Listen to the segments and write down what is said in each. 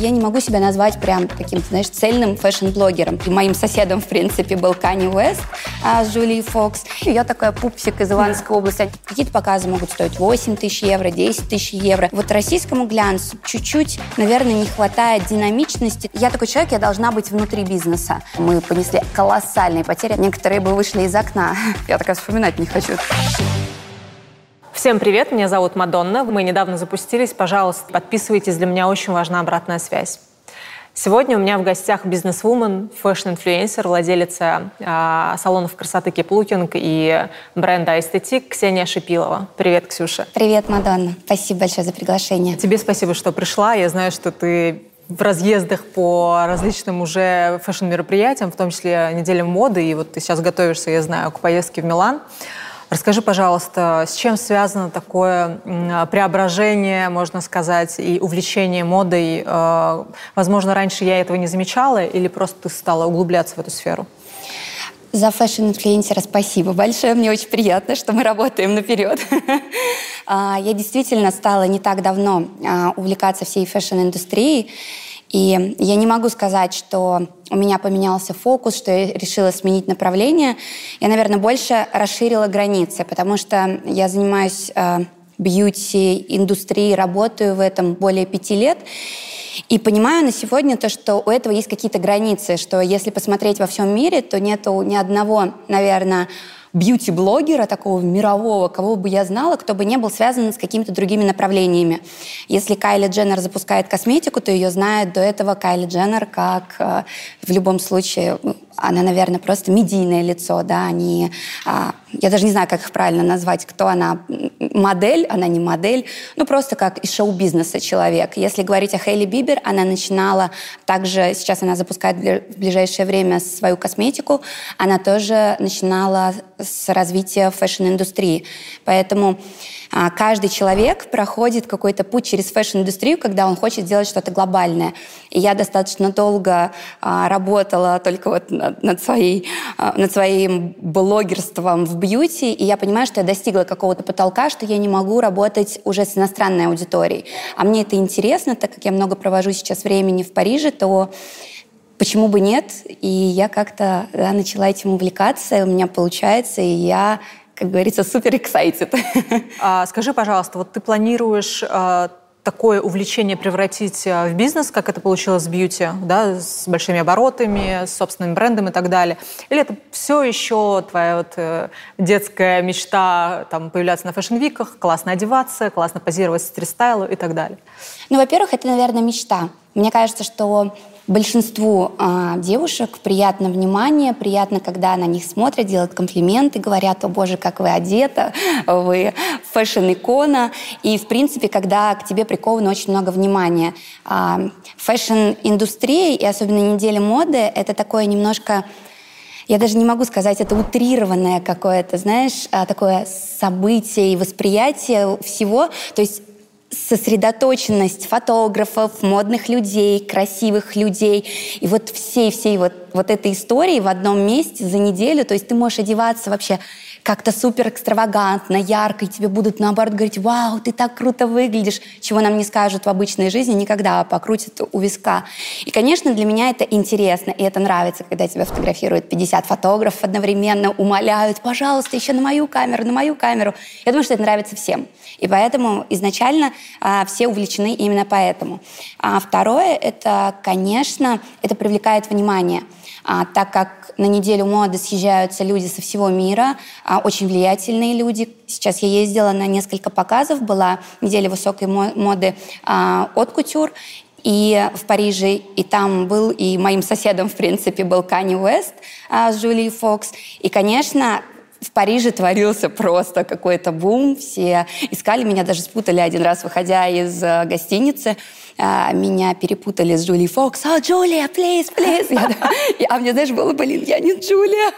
Я не могу себя назвать прям таким, знаешь, цельным fashion-блогером. И моим соседом, в принципе, был Канье Уэст а, с Джулией Фокс. И я такая пупсик из Ивановской области. Какие-то показы могут стоить 8 тысяч евро, 10 тысяч евро. Вот российскому глянцу чуть-чуть, наверное, не хватает динамичности. Я такой человек, я должна быть внутри бизнеса. Мы понесли колоссальные потери. Некоторые бы вышли из окна. Я такая вспоминать не хочу. Всем привет, меня зовут Мадонна. Мы недавно запустились. Пожалуйста, подписывайтесь, для меня очень важна обратная связь. Сегодня у меня в гостях бизнес-вумен, fashion-инфлюенсер, владелица э, салонов красоты Keep Looking и бренда Эстетик Ксения Шипилова. Привет, Ксюша. Привет, Мадонна. Спасибо большое за приглашение. Тебе спасибо, что пришла. Я знаю, что ты в разъездах по различным уже fashion-мероприятиям, в том числе неделям моды, и вот ты сейчас готовишься, я знаю, к поездке в Милан. Расскажи, пожалуйста, с чем связано такое преображение, можно сказать, и увлечение модой? Э, возможно, раньше я этого не замечала, или просто ты стала углубляться в эту сферу? За fashion-инфлюенсера спасибо большое. Мне очень приятно, что мы работаем наперед. А, я действительно стала не так давно а, увлекаться всей fashion-индустрией. И я не могу сказать, что у меня поменялся фокус, что я решила сменить направление. Я, наверное, больше расширила границы, потому что я занимаюсь э, бьюти-индустрией, работаю в этом более пяти лет. И понимаю на сегодня то, что у этого есть какие-то границы, что если посмотреть во всем мире, то нету ни одного, наверное, бьюти-блогера такого мирового, кого бы я знала, кто бы не был связан с какими-то другими направлениями. Если Кайли Дженнер запускает косметику, то ее знает до этого Кайли Дженнер как э, в любом случае она, наверное, просто медийное лицо, да, они, а, я даже не знаю, как их правильно назвать, кто она, модель, она не модель, ну просто как из шоу-бизнеса человек. Если говорить о Хейли Бибер, она начинала также, сейчас она запускает в ближайшее время свою косметику, она тоже начинала с развития fashion-индустрии. Поэтому каждый человек проходит какой-то путь через fashion-индустрию, когда он хочет сделать что-то глобальное. И я достаточно долго а, работала только вот над, над, своей, а, над своим блогерством в бьюти, и я понимаю, что я достигла какого-то потолка, что я не могу работать уже с иностранной аудиторией. А мне это интересно, так как я много провожу сейчас времени в Париже, то почему бы нет? И я как-то да, начала этим увлекаться, и у меня получается, и я как говорится, супер excited. А, скажи, пожалуйста, вот ты планируешь а, такое увлечение превратить а, в бизнес, как это получилось с бьюти, да, с большими оборотами, с собственным брендом и так далее? Или это все еще твоя вот э, детская мечта там, появляться на fashion week -ах, классно одеваться, классно позировать стрит-стайлу и так далее? Ну, во-первых, это, наверное, мечта. Мне кажется, что Большинству э, девушек приятно внимание, приятно, когда на них смотрят, делают комплименты, говорят, о боже, как вы одета, вы фэшн-икона. И, в принципе, когда к тебе приковано очень много внимания. Э, фэшн-индустрия и особенно неделя моды — это такое немножко я даже не могу сказать, это утрированное какое-то, знаешь, такое событие и восприятие всего. То есть сосредоточенность фотографов, модных людей, красивых людей. И вот всей-всей вот, вот этой истории в одном месте за неделю, то есть ты можешь одеваться вообще как-то супер экстравагантно, ярко, и тебе будут наоборот говорить, вау, ты так круто выглядишь, чего нам не скажут в обычной жизни никогда, а покрутят у виска. И, конечно, для меня это интересно, и это нравится, когда тебя фотографируют 50 фотографов одновременно, умоляют, пожалуйста, еще на мою камеру, на мою камеру. Я думаю, что это нравится всем. И поэтому изначально а, все увлечены именно поэтому. А второе, это, конечно, это привлекает внимание а, так как на неделю моды съезжаются люди со всего мира, а, очень влиятельные люди. Сейчас я ездила на несколько показов, была неделя высокой моды а, от кутюр, и в Париже, и там был, и моим соседом, в принципе, был Канни Уэст а, с Джулией Фокс. И, конечно, в Париже творился просто какой-то бум. Все искали меня, даже спутали один раз, выходя из э, гостиницы. А, меня перепутали с Джулией Фокс. «О, Джулия, please, please!» я, А мне, знаешь, было, блин, я не Джулия.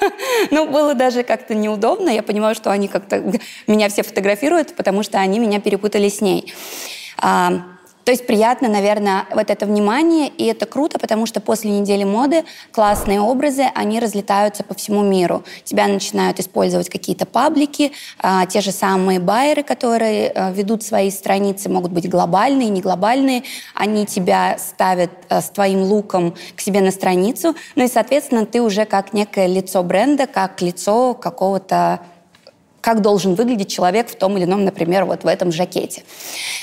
Ну, было даже как-то неудобно. Я понимаю, что они как-то меня все фотографируют, потому что они меня перепутали с ней. То есть приятно, наверное, вот это внимание, и это круто, потому что после недели моды классные образы, они разлетаются по всему миру. Тебя начинают использовать какие-то паблики, а, те же самые байеры, которые а, ведут свои страницы, могут быть глобальные, не глобальные, они тебя ставят а, с твоим луком к себе на страницу, ну и, соответственно, ты уже как некое лицо бренда, как лицо какого-то как должен выглядеть человек в том или ином, например, вот в этом жакете.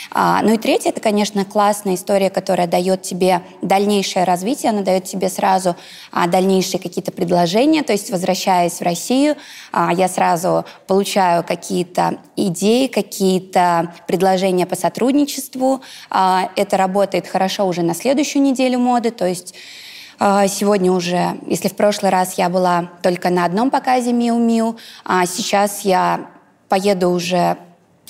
А, ну и третье, это, конечно, классная история, которая дает тебе дальнейшее развитие, она дает тебе сразу а, дальнейшие какие-то предложения, то есть возвращаясь в Россию, а, я сразу получаю какие-то идеи, какие-то предложения по сотрудничеству. А, это работает хорошо уже на следующую неделю моды, то есть сегодня уже, если в прошлый раз я была только на одном показе Миу Миу, а сейчас я поеду уже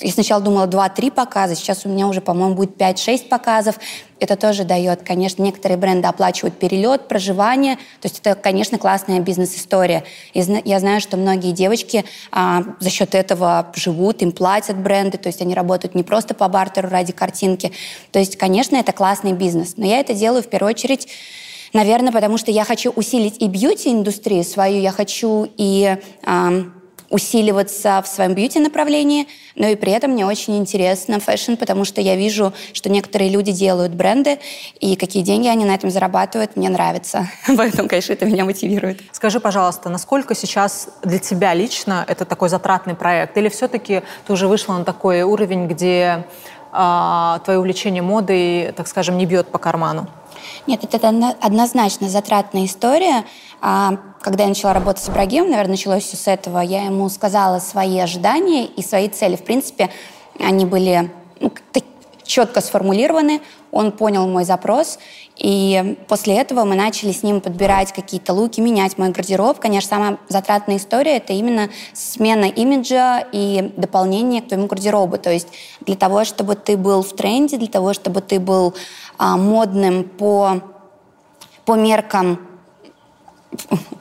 я сначала думала 2-3 показа, сейчас у меня уже, по-моему, будет 5-6 показов. Это тоже дает, конечно, некоторые бренды оплачивают перелет, проживание. То есть это, конечно, классная бизнес-история. Я знаю, что многие девочки а, за счет этого живут, им платят бренды, то есть они работают не просто по бартеру ради картинки. То есть, конечно, это классный бизнес. Но я это делаю в первую очередь Наверное, потому что я хочу усилить и бьюти-индустрию свою, я хочу и э, усиливаться в своем бьюти-направлении, но и при этом мне очень интересно фэшн, потому что я вижу, что некоторые люди делают бренды, и какие деньги они на этом зарабатывают, мне нравится. Поэтому, конечно, это меня мотивирует. Скажи, пожалуйста, насколько сейчас для тебя лично это такой затратный проект? Или все-таки ты уже вышла на такой уровень, где э, твое увлечение модой, так скажем, не бьет по карману? Нет, это однозначно затратная история. А, когда я начала работать с Ибрагимом, наверное, началось все с этого, я ему сказала свои ожидания и свои цели. В принципе, они были ну, четко сформулированы, он понял мой запрос, и после этого мы начали с ним подбирать какие-то луки, менять мой гардероб. Конечно, самая затратная история — это именно смена имиджа и дополнение к твоему гардеробу. То есть для того, чтобы ты был в тренде, для того, чтобы ты был модным по, по меркам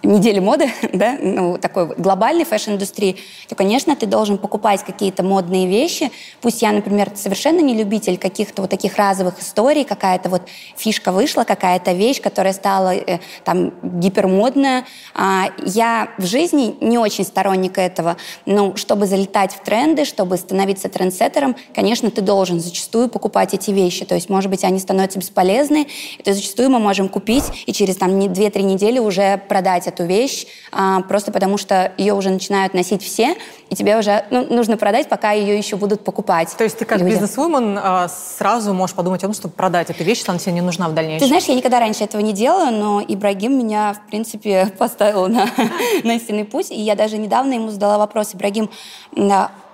недели моды, да, ну, такой глобальной фэшн-индустрии, то, конечно, ты должен покупать какие-то модные вещи. Пусть я, например, совершенно не любитель каких-то вот таких разовых историй, какая-то вот фишка вышла, какая-то вещь, которая стала э, там гипермодная. А, я в жизни не очень сторонник этого, но чтобы залетать в тренды, чтобы становиться трендсеттером, конечно, ты должен зачастую покупать эти вещи. То есть, может быть, они становятся бесполезны, и то зачастую мы можем купить и через там 2-3 недели уже продать эту вещь, а, просто потому что ее уже начинают носить все, и тебе уже ну, нужно продать, пока ее еще будут покупать. То есть ты как люди. бизнес-вумен а, сразу можешь подумать о том, чтобы продать эту вещь, если она тебе не нужна в дальнейшем. Ты знаешь, я никогда раньше этого не делала, но Ибрагим меня, в принципе, поставил на, на истинный путь, и я даже недавно ему задала вопрос, Ибрагим,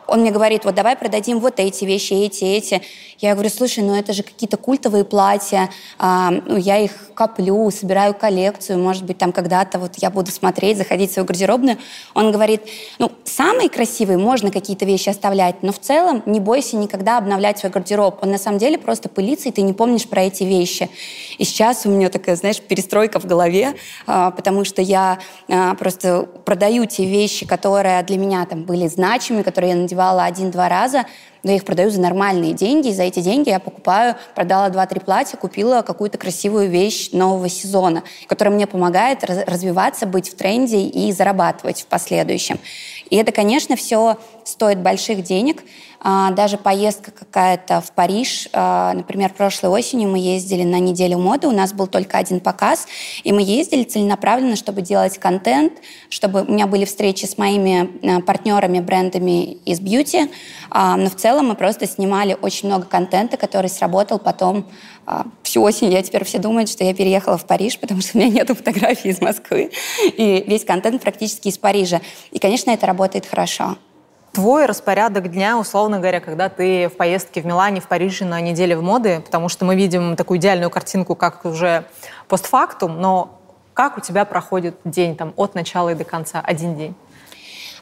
он мне говорит, вот давай продадим вот эти вещи, эти, эти. Я говорю, слушай, ну это же какие-то культовые платья, а, ну, я их коплю, собираю коллекцию, может быть, там когда-то вот я буду смотреть, заходить в свою гардеробную. Он говорит, ну, самые красивые можно какие-то вещи оставлять, но в целом не бойся никогда обновлять свой гардероб. Он на самом деле просто пылится, и ты не помнишь про эти вещи. И сейчас у меня такая, знаешь, перестройка в голове, а, потому что я а, просто продаю те вещи, которые для меня там были значимы, которые я надевала один-два раза, но я их продаю за нормальные деньги, и за эти деньги я покупаю, продала два-три платья, купила какую-то красивую вещь нового сезона, которая мне помогает развиваться, быть в тренде и зарабатывать в последующем. И это, конечно, все стоит больших денег, а, даже поездка какая-то в Париж, а, например, прошлой осенью мы ездили на неделю моды, у нас был только один показ, и мы ездили целенаправленно, чтобы делать контент, чтобы у меня были встречи с моими а, партнерами, брендами из бьюти, но в целом мы просто снимали очень много контента, который сработал потом всю осень. Я теперь все думают, что я переехала в Париж, потому что у меня нет фотографий из Москвы, и весь контент практически из Парижа. И, конечно, это работает хорошо твой распорядок дня, условно говоря, когда ты в поездке в Милане, в Париже на неделе в моды, потому что мы видим такую идеальную картинку, как уже постфактум, но как у тебя проходит день там от начала и до конца, один день?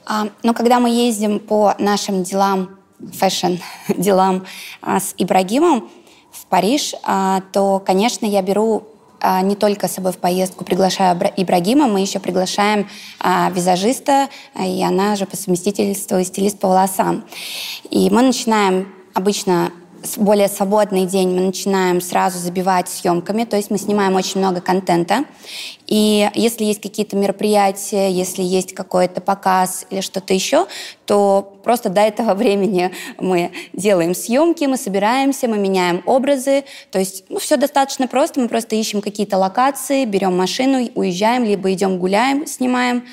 А, ну, когда мы ездим по нашим делам, фэшн-делам а, с Ибрагимом в Париж, а, то, конечно, я беру не только с собой в поездку приглашаю Ибрагима, мы еще приглашаем а, визажиста, и она же по совместительству стилист по волосам. И мы начинаем обычно более свободный день мы начинаем сразу забивать съемками, то есть мы снимаем очень много контента. И если есть какие-то мероприятия, если есть какой-то показ или что-то еще, то просто до этого времени мы делаем съемки, мы собираемся, мы меняем образы. То есть ну, все достаточно просто. Мы просто ищем какие-то локации, берем машину, уезжаем, либо идем гуляем, снимаем.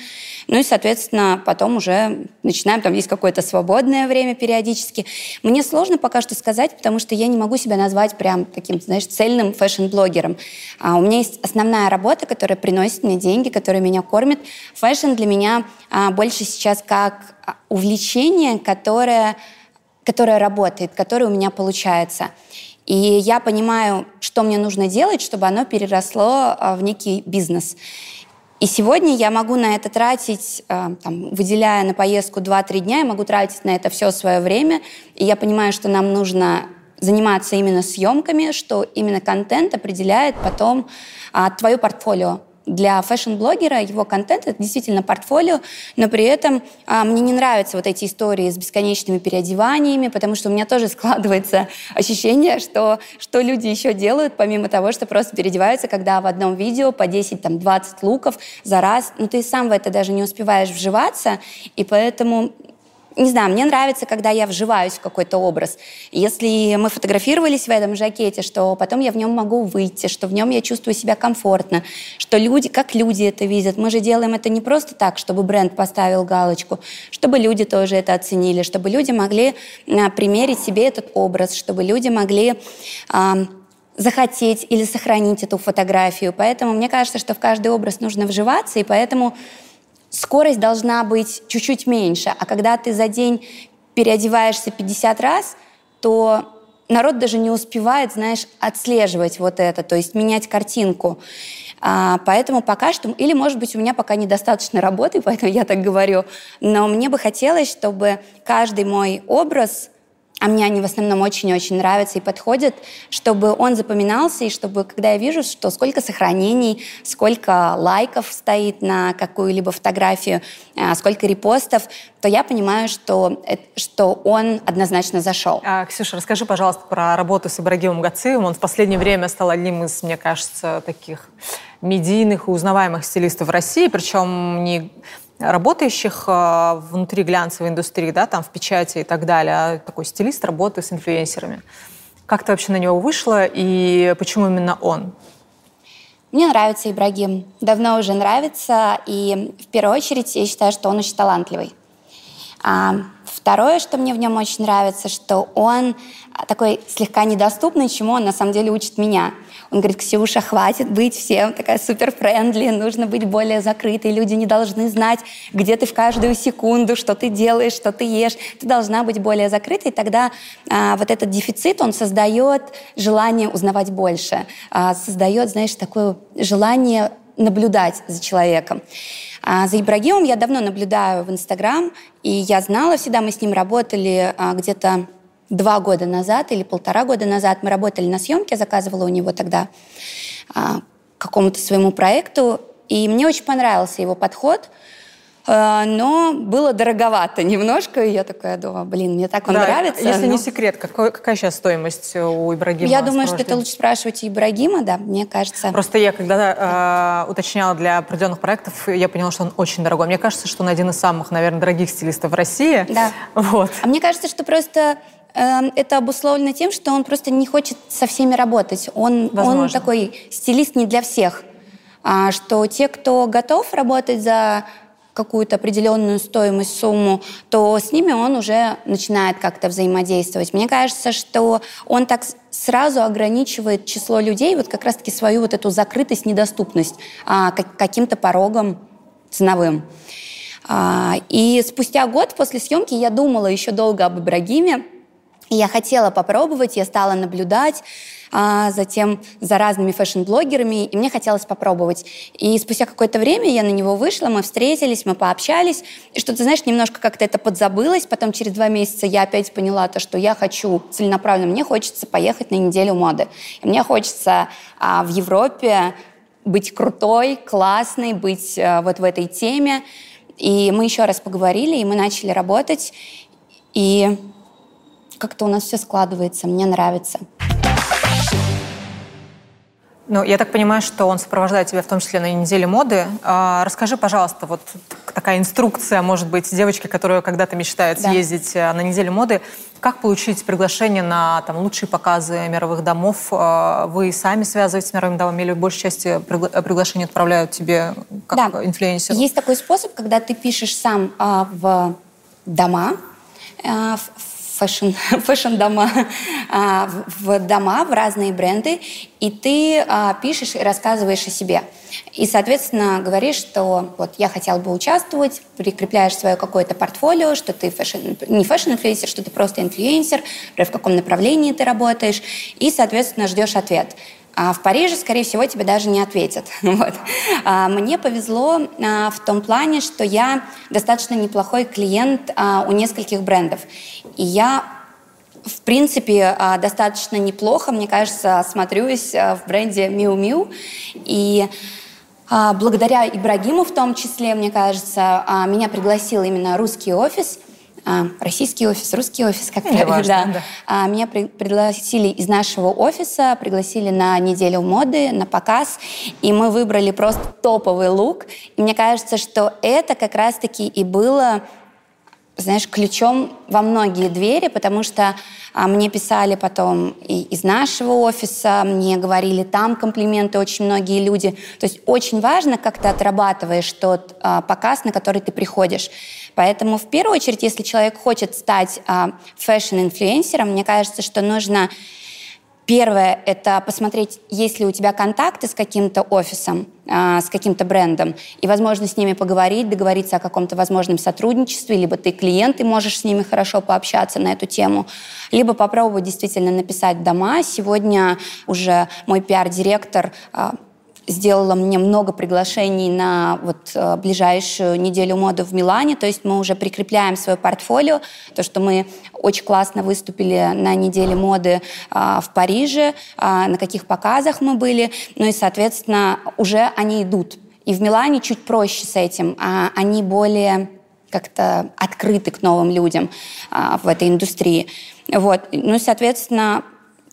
Ну и, соответственно, потом уже начинаем, там есть какое-то свободное время периодически. Мне сложно пока что сказать, потому что я не могу себя назвать прям таким, знаешь, цельным фэшн-блогером. А у меня есть основная работа, которая приносит мне деньги, которая меня кормит. Фэшн для меня а, больше сейчас как а, увлечение, которое, которое работает, которое у меня получается. И я понимаю, что мне нужно делать, чтобы оно переросло а, в некий бизнес. И сегодня я могу на это тратить, э, там, выделяя на поездку 2-3 дня, я могу тратить на это все свое время. И я понимаю, что нам нужно заниматься именно съемками, что именно контент определяет потом а, твое портфолио для фэшн-блогера его контент — это действительно портфолио, но при этом а, мне не нравятся вот эти истории с бесконечными переодеваниями, потому что у меня тоже складывается ощущение, что, что люди еще делают, помимо того, что просто переодеваются, когда в одном видео по 10-20 луков за раз, ну ты сам в это даже не успеваешь вживаться, и поэтому не знаю, мне нравится, когда я вживаюсь в какой-то образ. Если мы фотографировались в этом жакете, что потом я в нем могу выйти, что в нем я чувствую себя комфортно, что люди, как люди это видят. Мы же делаем это не просто так, чтобы бренд поставил галочку, чтобы люди тоже это оценили, чтобы люди могли а, примерить себе этот образ, чтобы люди могли а, захотеть или сохранить эту фотографию. Поэтому мне кажется, что в каждый образ нужно вживаться, и поэтому скорость должна быть чуть-чуть меньше. А когда ты за день переодеваешься 50 раз, то народ даже не успевает, знаешь, отслеживать вот это, то есть менять картинку. А, поэтому пока что, или, может быть, у меня пока недостаточно работы, поэтому я так говорю, но мне бы хотелось, чтобы каждый мой образ а мне они в основном очень-очень нравятся и подходят, чтобы он запоминался, и чтобы, когда я вижу, что сколько сохранений, сколько лайков стоит на какую-либо фотографию, а, сколько репостов, то я понимаю, что, что он однозначно зашел. А, Ксюша, расскажи, пожалуйста, про работу с Ибрагимом Гациевым. Он в последнее время стал одним из, мне кажется, таких медийных и узнаваемых стилистов в России, причем не работающих э, внутри глянцевой индустрии, да, там в печати и так далее, а такой стилист работы с инфлюенсерами. Как ты вообще на него вышла и почему именно он? Мне нравится Ибрагим. Давно уже нравится. И в первую очередь я считаю, что он очень талантливый. А второе, что мне в нем очень нравится, что он такой слегка недоступный, чему он на самом деле учит меня. Он говорит, Ксюша, хватит быть всем такая супер френдли, нужно быть более закрытой, люди не должны знать, где ты в каждую секунду, что ты делаешь, что ты ешь. Ты должна быть более закрытой, тогда а, вот этот дефицит, он создает желание узнавать больше, а, создает, знаешь, такое желание наблюдать за человеком. А за Ибрагимом я давно наблюдаю в Инстаграм, и я знала всегда, мы с ним работали а, где-то два года назад или полтора года назад мы работали на съемке, заказывала у него тогда а, какому-то своему проекту, и мне очень понравился его подход – а, но было дороговато немножко, и я такая думаю, блин, мне так он да, нравится. Если но... не секрет, какой, какая сейчас стоимость у Ибрагима? Я думаю, что это лучше спрашивать у Ибрагима, да, мне кажется. Просто я, когда э, уточняла для определенных проектов, я поняла, что он очень дорогой. Мне кажется, что он один из самых, наверное, дорогих стилистов в России. Да. Вот. А мне кажется, что просто это обусловлено тем, что он просто не хочет со всеми работать. Он, он такой стилист не для всех. А, что те, кто готов работать за какую-то определенную стоимость, сумму, то с ними он уже начинает как-то взаимодействовать. Мне кажется, что он так сразу ограничивает число людей, вот как раз-таки свою вот эту закрытость, недоступность а, каким-то порогом ценовым. А, и спустя год после съемки я думала еще долго об Ибрагиме, я хотела попробовать, я стала наблюдать, а затем за разными фэшн-блогерами, и мне хотелось попробовать. И спустя какое-то время я на него вышла, мы встретились, мы пообщались, и что-то, знаешь, немножко как-то это подзабылось, потом через два месяца я опять поняла то, что я хочу целенаправленно, мне хочется поехать на неделю моды. И мне хочется а, в Европе быть крутой, классной, быть а, вот в этой теме. И мы еще раз поговорили, и мы начали работать. И как-то у нас все складывается, мне нравится. Ну, я так понимаю, что он сопровождает тебя в том числе на неделе моды. А, расскажи, пожалуйста, вот такая инструкция, может быть, девочки, которая когда-то мечтает да. съездить э, на неделю моды. Как получить приглашение на там, лучшие показы мировых домов? А, вы сами связываетесь с мировыми домами или в большей части пригла- приглашения отправляют тебе как да. инфлюенсер? Есть такой способ, когда ты пишешь сам а, в дома, а, в фэшн, фэшн-дома, а, в дома, в разные бренды, и ты а, пишешь и рассказываешь о себе. И, соответственно, говоришь, что вот я хотел бы участвовать, прикрепляешь свое какое-то портфолио, что ты фэшн, не фэшн-инфлюенсер, что ты просто инфлюенсер, в каком направлении ты работаешь, и, соответственно, ждешь ответ. А в Париже, скорее всего, тебе даже не ответят. Вот. А мне повезло а, в том плане, что я достаточно неплохой клиент а, у нескольких брендов. И я в принципе, а, достаточно неплохо, мне кажется, смотрюсь а, в бренде Miu Miu. И а, благодаря Ибрагиму в том числе, мне кажется, меня пригласил именно русский офис – российский офис, русский офис, как правильно, важно, да. да. Меня при, пригласили из нашего офиса, пригласили на неделю моды, на показ, и мы выбрали просто топовый лук. И мне кажется, что это как раз-таки и было знаешь, ключом во многие двери, потому что а, мне писали потом и из нашего офиса, мне говорили там комплименты очень многие люди. То есть очень важно, как ты отрабатываешь тот а, показ, на который ты приходишь. Поэтому в первую очередь, если человек хочет стать а, фэшн-инфлюенсером, мне кажется, что нужно Первое – это посмотреть, есть ли у тебя контакты с каким-то офисом, э, с каким-то брендом, и, возможно, с ними поговорить, договориться о каком-то возможном сотрудничестве, либо ты клиент, и можешь с ними хорошо пообщаться на эту тему, либо попробовать действительно написать дома. Сегодня уже мой пиар-директор э, сделала мне много приглашений на вот э, ближайшую неделю моды в Милане, то есть мы уже прикрепляем свое портфолио, то, что мы очень классно выступили на неделе моды а, в Париже, а, на каких показах мы были, ну и, соответственно, уже они идут. И в Милане чуть проще с этим, а они более как-то открыты к новым людям а, в этой индустрии. Вот. Ну, соответственно,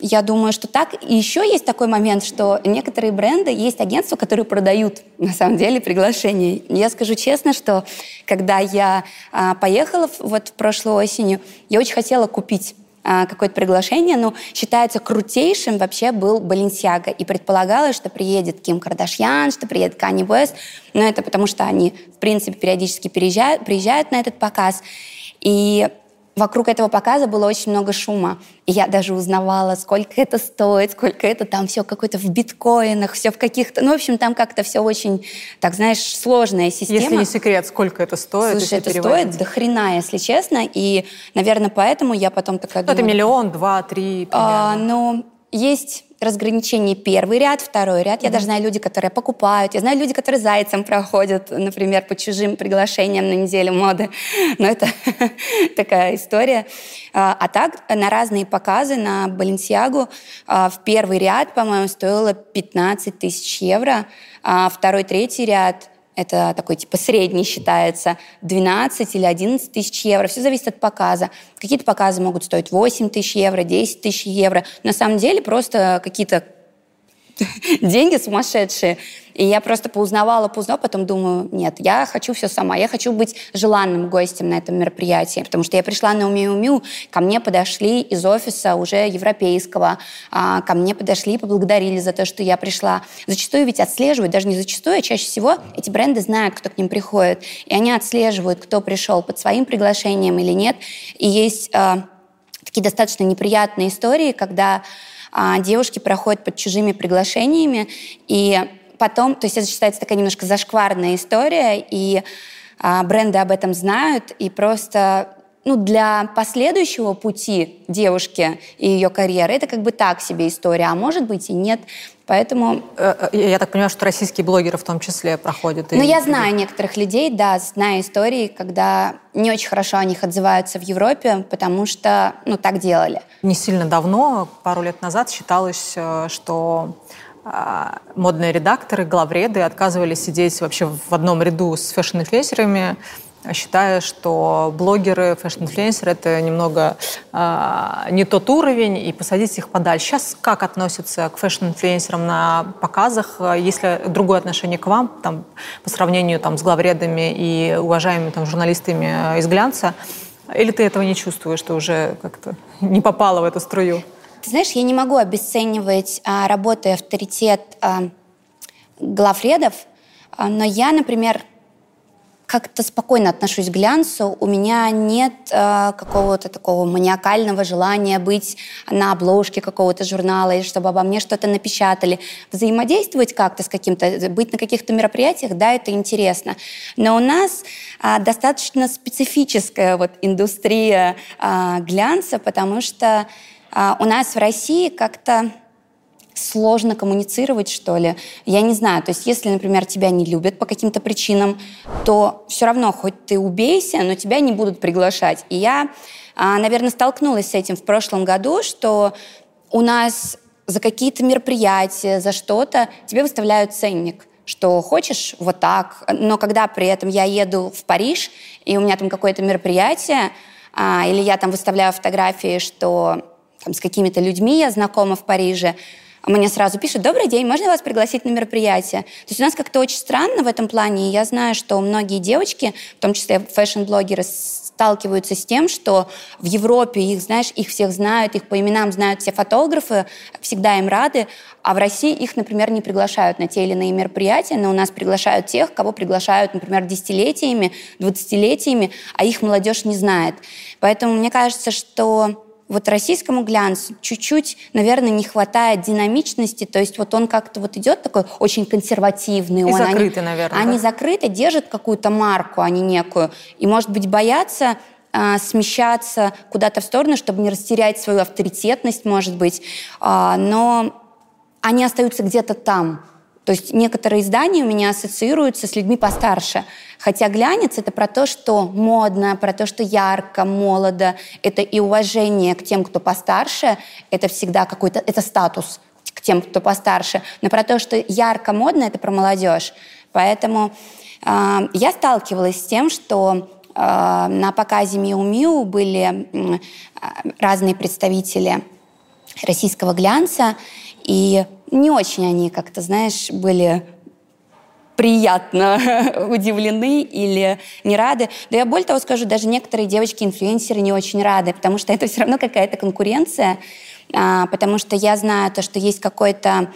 я думаю, что так. И еще есть такой момент, что некоторые бренды, есть агентства, которые продают на самом деле приглашения. Я скажу честно, что когда я а, поехала вот прошлой осенью, я очень хотела купить а, какое-то приглашение, но считается крутейшим вообще был Баленсиага. И предполагалось, что приедет Ким Кардашьян, что приедет Канни Уэст. Но это потому, что они, в принципе, периодически приезжают, приезжают на этот показ. И Вокруг этого показа было очень много шума. И я даже узнавала, сколько это стоит, сколько это там все какое-то в биткоинах, все в каких-то... Ну, в общем, там как-то все очень, так знаешь, сложная система. Если не секрет, сколько это стоит? Слушай, это переводить? стоит до хрена, если честно. И, наверное, поэтому я потом такая ну, думаю... Это миллион, два, три, примерно. А, ну, есть разграничение первый ряд, второй ряд. Я mm-hmm. даже знаю люди, которые покупают. Я знаю люди, которые зайцем проходят, например, по чужим приглашениям на неделю моды. Но это такая история. А, а так на разные показы на Баленсиагу в первый ряд, по-моему, стоило 15 тысяч евро, а второй, третий ряд это такой типа средний считается, 12 или 11 тысяч евро. Все зависит от показа. Какие-то показы могут стоить 8 тысяч евро, 10 тысяч евро. На самом деле просто какие-то деньги сумасшедшие. И я просто поузнавала, поузнала, потом думаю, нет, я хочу все сама, я хочу быть желанным гостем на этом мероприятии, потому что я пришла на Умиу-Миу, ко мне подошли из офиса уже европейского, а, ко мне подошли и поблагодарили за то, что я пришла. Зачастую ведь отслеживают, даже не зачастую, а чаще всего эти бренды знают, кто к ним приходит, и они отслеживают, кто пришел под своим приглашением или нет. И есть а, такие достаточно неприятные истории, когда девушки проходят под чужими приглашениями, и потом, то есть это считается такая немножко зашкварная история, и а, бренды об этом знают, и просто ну, для последующего пути девушки и ее карьеры это как бы так себе история, а может быть и нет. Поэтому... Э, э, я так понимаю, что российские блогеры в том числе проходят. Ну, я знаю некоторых людей, да, знаю истории, когда не очень хорошо о них отзываются в Европе, потому что, ну, так делали. Не сильно давно, пару лет назад, считалось, э, что а, модные редакторы, главреды отказывались сидеть вообще в одном ряду с фэшн-инфлюенсерами, считая, что блогеры, фэшн-инфлюенсеры — это немного э, не тот уровень, и посадить их подальше. Сейчас как относятся к фэшн-инфлюенсерам на показах? Есть ли другое отношение к вам там, по сравнению там, с главредами и уважаемыми там, журналистами из глянца? Или ты этого не чувствуешь, что уже как-то не попала в эту струю? Ты знаешь, я не могу обесценивать а, работу и авторитет а, главредов, а, но я, например, как-то спокойно отношусь к глянцу. У меня нет э, какого-то такого маниакального желания быть на обложке какого-то журнала или чтобы обо мне что-то напечатали. Взаимодействовать как-то с каким-то, быть на каких-то мероприятиях, да, это интересно. Но у нас э, достаточно специфическая вот индустрия э, глянца, потому что э, у нас в России как-то сложно коммуницировать, что ли. Я не знаю, то есть если, например, тебя не любят по каким-то причинам, то все равно, хоть ты убейся, но тебя не будут приглашать. И я, а, наверное, столкнулась с этим в прошлом году, что у нас за какие-то мероприятия, за что-то тебе выставляют ценник что хочешь вот так, но когда при этом я еду в Париж, и у меня там какое-то мероприятие, а, или я там выставляю фотографии, что там, с какими-то людьми я знакома в Париже, мне сразу пишут, добрый день, можно вас пригласить на мероприятие? То есть у нас как-то очень странно в этом плане, и я знаю, что многие девочки, в том числе фэшн-блогеры, сталкиваются с тем, что в Европе их, знаешь, их всех знают, их по именам знают все фотографы, всегда им рады, а в России их, например, не приглашают на те или иные мероприятия, но у нас приглашают тех, кого приглашают, например, десятилетиями, двадцатилетиями, а их молодежь не знает. Поэтому мне кажется, что вот российскому глянцу чуть-чуть, наверное, не хватает динамичности, то есть вот он как-то вот идет такой очень консервативный. И он, закрытый, они, наверное. Они да? закрыты, держат какую-то марку, а не некую. И, может быть, боятся а, смещаться куда-то в сторону, чтобы не растерять свою авторитетность, может быть. А, но они остаются где-то там. То есть некоторые издания у меня ассоциируются с людьми постарше. Хотя глянец — это про то, что модно, про то, что ярко, молодо. Это и уважение к тем, кто постарше. Это всегда какой-то... Это статус к тем, кто постарше. Но про то, что ярко, модно — это про молодежь. Поэтому э, я сталкивалась с тем, что э, на показе Миу Миу были э, разные представители российского глянца, и не очень они как-то, знаешь, были приятно удивлены или не рады. Да я более того скажу, даже некоторые девочки-инфлюенсеры не очень рады, потому что это все равно какая-то конкуренция, а, потому что я знаю то, что есть какой-то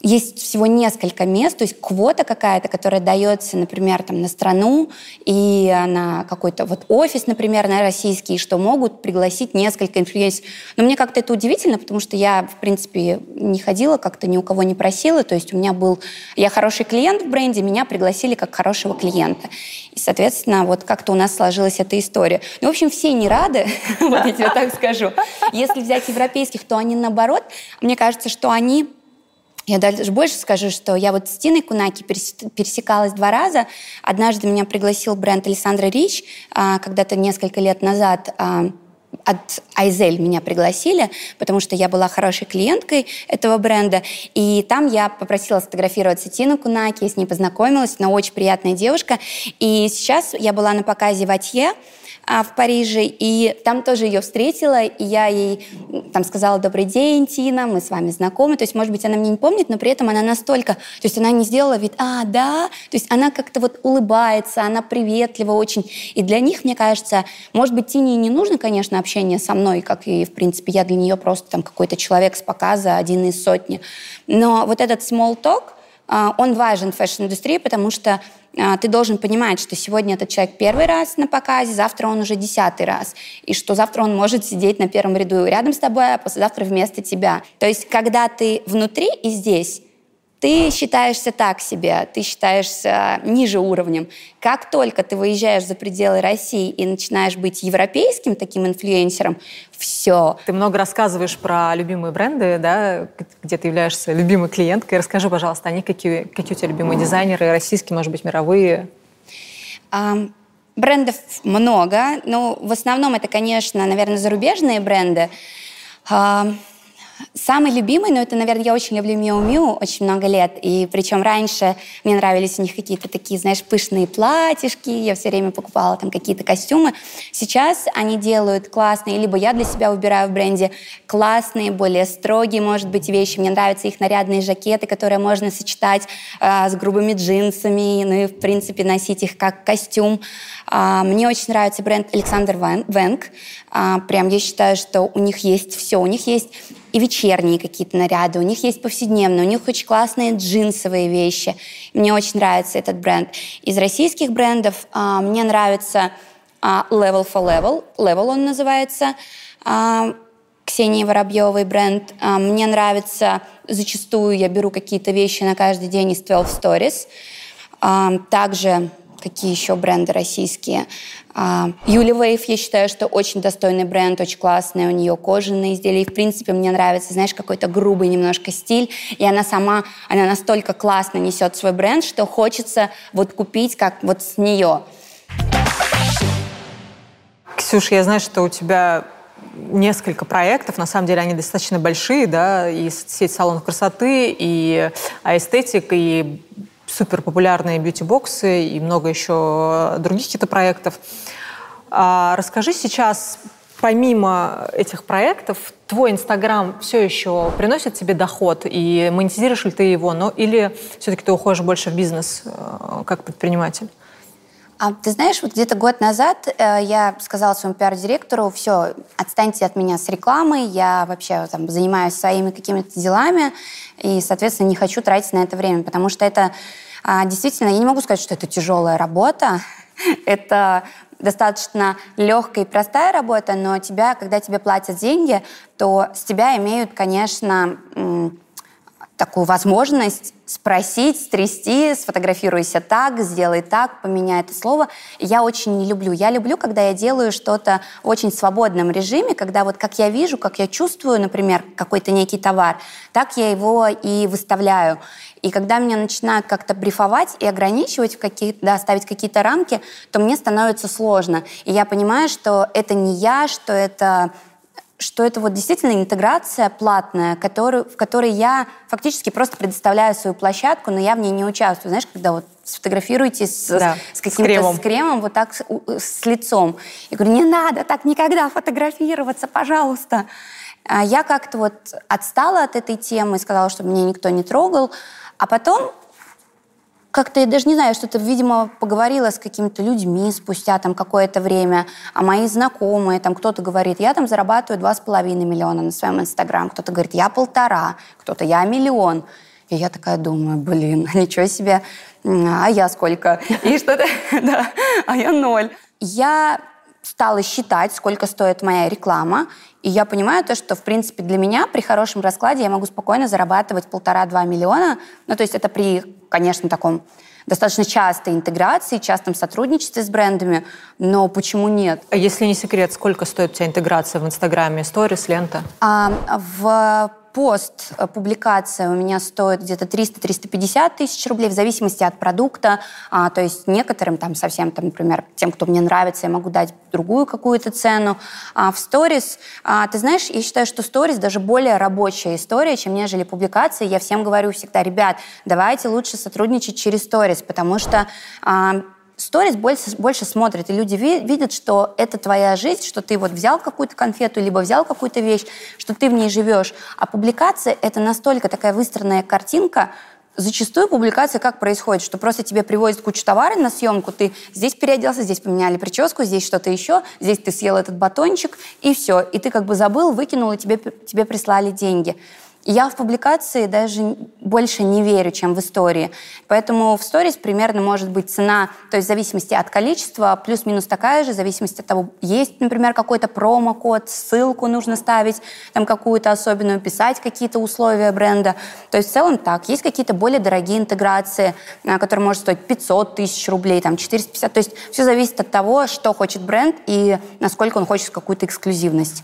есть всего несколько мест, то есть квота какая-то, которая дается, например, там, на страну и на какой-то вот офис, например, на российский, что могут пригласить несколько инфлюенсеров. Но мне как-то это удивительно, потому что я, в принципе, не ходила, как-то ни у кого не просила, то есть у меня был... Я хороший клиент в бренде, меня пригласили как хорошего клиента. И, соответственно, вот как-то у нас сложилась эта история. Ну, в общем, все не рады, вот я тебе так скажу. Если взять европейских, то они наоборот. Мне кажется, что они я даже больше скажу, что я вот с Тиной Кунаки пересекалась два раза. Однажды меня пригласил бренд Александра Рич, а, когда-то несколько лет назад а, от Айзель меня пригласили, потому что я была хорошей клиенткой этого бренда. И там я попросила сфотографироваться Тину Кунаки, с ней познакомилась, она очень приятная девушка. И сейчас я была на показе в Атье, в Париже, и там тоже ее встретила, и я ей там сказала «Добрый день, Тина, мы с вами знакомы». То есть, может быть, она меня не помнит, но при этом она настолько... То есть она не сделала вид «А, да». То есть она как-то вот улыбается, она приветлива очень. И для них, мне кажется, может быть, Тине не нужно, конечно, общение со мной, как и, в принципе, я для нее просто там какой-то человек с показа, один из сотни. Но вот этот small talk, а, он важен в фэшн-индустрии, потому что а, ты должен понимать, что сегодня этот человек первый раз на показе, завтра он уже десятый раз, и что завтра он может сидеть на первом ряду рядом с тобой, а послезавтра вместо тебя. То есть, когда ты внутри и здесь, ты считаешься так себе, ты считаешься ниже уровнем. Как только ты выезжаешь за пределы России и начинаешь быть европейским таким инфлюенсером, все. Ты много рассказываешь про любимые бренды, да, где ты являешься любимой клиенткой. Расскажи, пожалуйста, они какие, какие у тебя любимые дизайнеры, российские, может быть, мировые? Um, брендов много, но в основном это, конечно, наверное, зарубежные бренды. Uh, Самый любимый, ну это, наверное, я очень люблю Миу Миу очень много лет. И причем раньше мне нравились у них какие-то такие, знаешь, пышные платьишки, я все время покупала там какие-то костюмы. Сейчас они делают классные, либо я для себя выбираю в бренде классные, более строгие, может быть, вещи. Мне нравятся их нарядные жакеты, которые можно сочетать э, с грубыми джинсами, ну и, в принципе, носить их как костюм. Э, мне очень нравится бренд Александр Венг. Э, прям я считаю, что у них есть все. У них есть и вечерние какие-то наряды, у них есть повседневные, у них очень классные джинсовые вещи. Мне очень нравится этот бренд. Из российских брендов а, мне нравится а, Level for Level, Level он называется, а, Ксении Воробьевой бренд. А, мне нравится, зачастую я беру какие-то вещи на каждый день из 12 Stories. А, также какие еще бренды российские. А, Юли Вейв, я считаю, что очень достойный бренд, очень классный, у нее кожаные изделия. И, в принципе, мне нравится, знаешь, какой-то грубый немножко стиль. И она сама, она настолько классно несет свой бренд, что хочется вот купить как вот с нее. Ксюш, я знаю, что у тебя несколько проектов, на самом деле они достаточно большие, да, и сеть салонов красоты, и эстетик, и супер популярные бьюти-боксы и много еще других каких-то проектов. А расскажи сейчас, помимо этих проектов, твой Инстаграм все еще приносит тебе доход, и монетизируешь ли ты его, но, или все-таки ты уходишь больше в бизнес э, как предприниматель? А ты знаешь, вот где-то год назад э, я сказала своему пиар-директору, все, отстаньте от меня с рекламой, я вообще там занимаюсь своими какими-то делами, и, соответственно, не хочу тратить на это время, потому что это а, действительно, я не могу сказать, что это тяжелая работа, это достаточно легкая и простая работа, но тебя, когда тебе платят деньги, то с тебя имеют, конечно, такую возможность спросить, стрясти, сфотографируйся так, сделай так, поменяй это слово. Я очень не люблю. Я люблю, когда я делаю что-то в очень свободном режиме, когда вот как я вижу, как я чувствую, например, какой-то некий товар, так я его и выставляю. И когда меня начинают как-то брифовать и ограничивать, в каких, да, ставить какие-то рамки, то мне становится сложно. И я понимаю, что это не я, что это что это вот действительно интеграция платная, которую, в которой я фактически просто предоставляю свою площадку, но я в ней не участвую. Знаешь, когда вот сфотографируете с, да, с каким-то с кремом. с кремом, вот так с, с лицом. Я говорю, не надо так никогда фотографироваться, пожалуйста. А я как-то вот отстала от этой темы, сказала, чтобы меня никто не трогал. А потом как-то, я даже не знаю, что-то, видимо, поговорила с какими-то людьми спустя там какое-то время, а мои знакомые, там кто-то говорит, я там зарабатываю два с половиной миллиона на своем Инстаграм, кто-то говорит, я полтора, кто-то я миллион. И я такая думаю, блин, ничего себе, а я сколько? И что-то, да, а я ноль. Я стала считать, сколько стоит моя реклама, и я понимаю то, что, в принципе, для меня при хорошем раскладе я могу спокойно зарабатывать полтора-два миллиона. Ну, то есть это при, конечно, таком достаточно частой интеграции, частом сотрудничестве с брендами, но почему нет? А если не секрет, сколько стоит у тебя интеграция в Инстаграме, сторис, лента? А, в пост, э, публикация у меня стоит где-то 300-350 тысяч рублей в зависимости от продукта. А, то есть некоторым там совсем, там, например, тем, кто мне нравится, я могу дать другую какую-то цену. А в сторис, а, ты знаешь, я считаю, что сторис даже более рабочая история, чем нежели публикации. Я всем говорю всегда, ребят, давайте лучше сотрудничать через сторис, потому что а, сторис больше, больше смотрят, и люди видят, что это твоя жизнь, что ты вот взял какую-то конфету, либо взял какую-то вещь, что ты в ней живешь. А публикация — это настолько такая выстроенная картинка, Зачастую публикация как происходит, что просто тебе привозят кучу товара на съемку, ты здесь переоделся, здесь поменяли прическу, здесь что-то еще, здесь ты съел этот батончик, и все. И ты как бы забыл, выкинул, и тебе, тебе прислали деньги. Я в публикации даже больше не верю, чем в истории. Поэтому в сторис примерно может быть цена, то есть в зависимости от количества, плюс-минус такая же, в зависимости от того, есть, например, какой-то промокод, ссылку нужно ставить, там какую-то особенную, писать какие-то условия бренда. То есть в целом так. Есть какие-то более дорогие интеграции, а, которые может стоить 500 тысяч рублей, там 450. То есть все зависит от того, что хочет бренд и насколько он хочет какую-то эксклюзивность.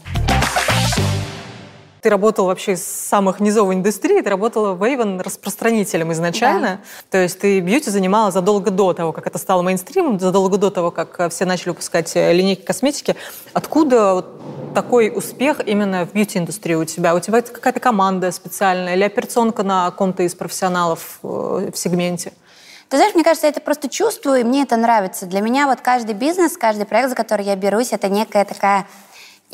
Ты работала вообще из самых низовой индустрии, ты работала в Avon распространителем изначально. Да. То есть ты бьюти занимала задолго до того, как это стало мейнстримом, задолго до того, как э, все начали выпускать э, линейки косметики. Откуда вот такой успех именно в бьюти-индустрии у тебя? У тебя это какая-то команда специальная или операционка на ком-то из профессионалов в сегменте? Ты знаешь, мне кажется, я это просто чувствую, и мне это нравится. Для меня вот каждый бизнес, каждый проект, за который я берусь, это некая такая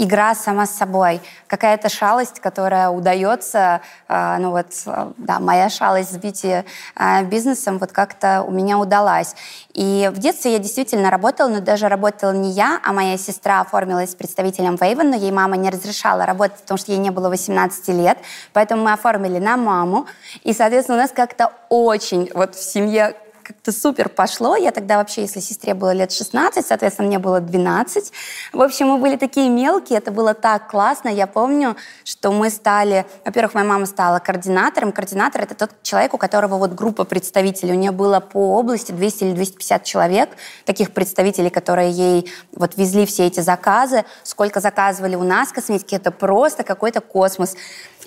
игра сама с собой, какая-то шалость, которая удается, э, ну вот, э, да, моя шалость с бьюти э, бизнесом вот как-то у меня удалась. И в детстве я действительно работала, но даже работала не я, а моя сестра оформилась представителем Вейвен, но ей мама не разрешала работать, потому что ей не было 18 лет, поэтому мы оформили на маму, и, соответственно, у нас как-то очень вот в семье как-то супер пошло. Я тогда вообще, если сестре было лет 16, соответственно, мне было 12. В общем, мы были такие мелкие, это было так классно. Я помню, что мы стали... Во-первых, моя мама стала координатором. Координатор — это тот человек, у которого вот группа представителей. У нее было по области 200 или 250 человек, таких представителей, которые ей вот везли все эти заказы. Сколько заказывали у нас косметики, это просто какой-то космос.